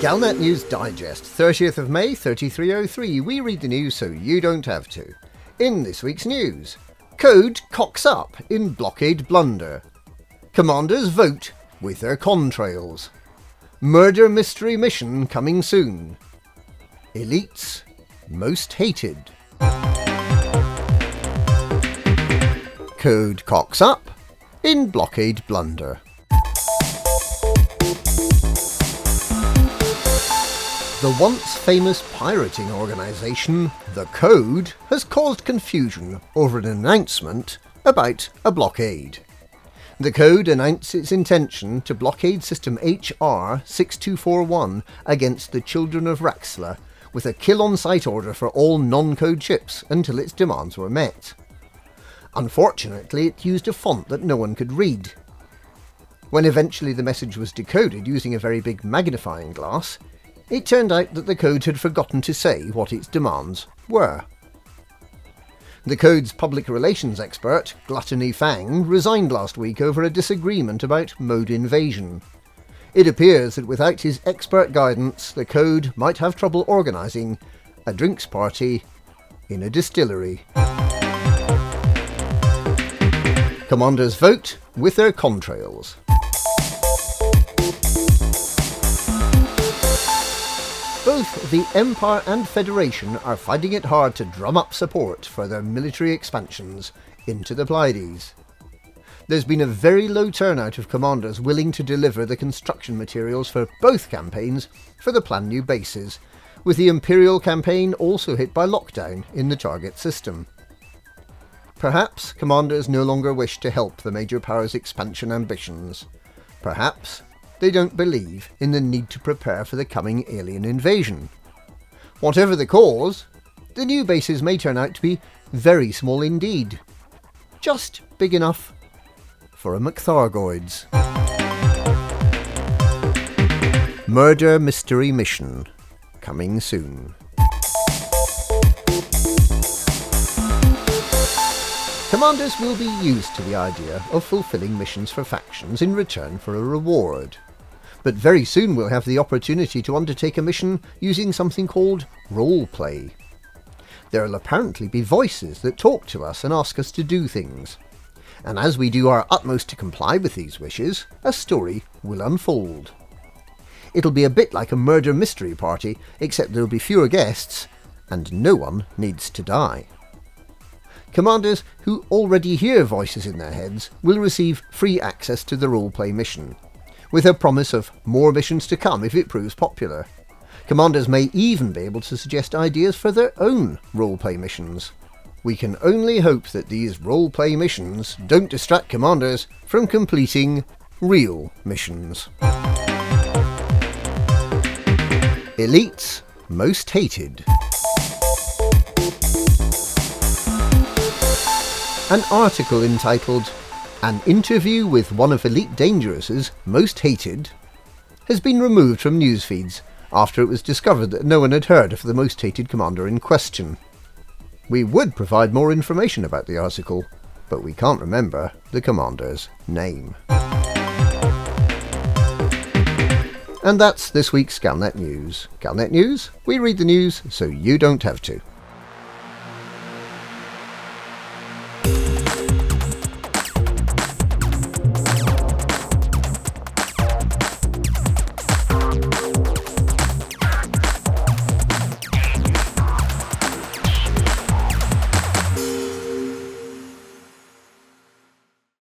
Galnet News Digest, 30th of May, 3303. We read the news so you don't have to. In this week's news, Code cocks up in blockade blunder. Commanders vote with their contrails. Murder mystery mission coming soon. Elites most hated. Code cocks up in blockade blunder. The once famous pirating organisation, The Code, has caused confusion over an announcement about a blockade. The Code announced its intention to blockade system HR 6241 against the Children of Raxxla with a kill on sight order for all non code ships until its demands were met. Unfortunately, it used a font that no one could read. When eventually the message was decoded using a very big magnifying glass, it turned out that the code had forgotten to say what its demands were. The code's public relations expert, Gluttony Fang, resigned last week over a disagreement about mode invasion. It appears that without his expert guidance, the code might have trouble organising a drinks party in a distillery. Commanders vote with their contrails. Both the Empire and Federation are finding it hard to drum up support for their military expansions into the Pleiades. There's been a very low turnout of commanders willing to deliver the construction materials for both campaigns for the planned new bases, with the Imperial campaign also hit by lockdown in the target system. Perhaps commanders no longer wish to help the major powers' expansion ambitions. Perhaps they don't believe in the need to prepare for the coming alien invasion. Whatever the cause, the new bases may turn out to be very small indeed. Just big enough for a McThargoids. Murder Mystery Mission. Coming soon. Commanders will be used to the idea of fulfilling missions for factions in return for a reward but very soon we'll have the opportunity to undertake a mission using something called role play. There'll apparently be voices that talk to us and ask us to do things. And as we do our utmost to comply with these wishes, a story will unfold. It'll be a bit like a murder mystery party, except there'll be fewer guests, and no one needs to die. Commanders who already hear voices in their heads will receive free access to the roleplay mission with a promise of more missions to come if it proves popular. Commanders may even be able to suggest ideas for their own roleplay missions. We can only hope that these roleplay missions don't distract commanders from completing real missions. Elites Most Hated An article entitled an interview with one of Elite Dangerous's most hated has been removed from news feeds after it was discovered that no one had heard of the most hated commander in question. We would provide more information about the article, but we can't remember the commander's name. And that's this week's Galnet News. Galnet News, we read the news so you don't have to.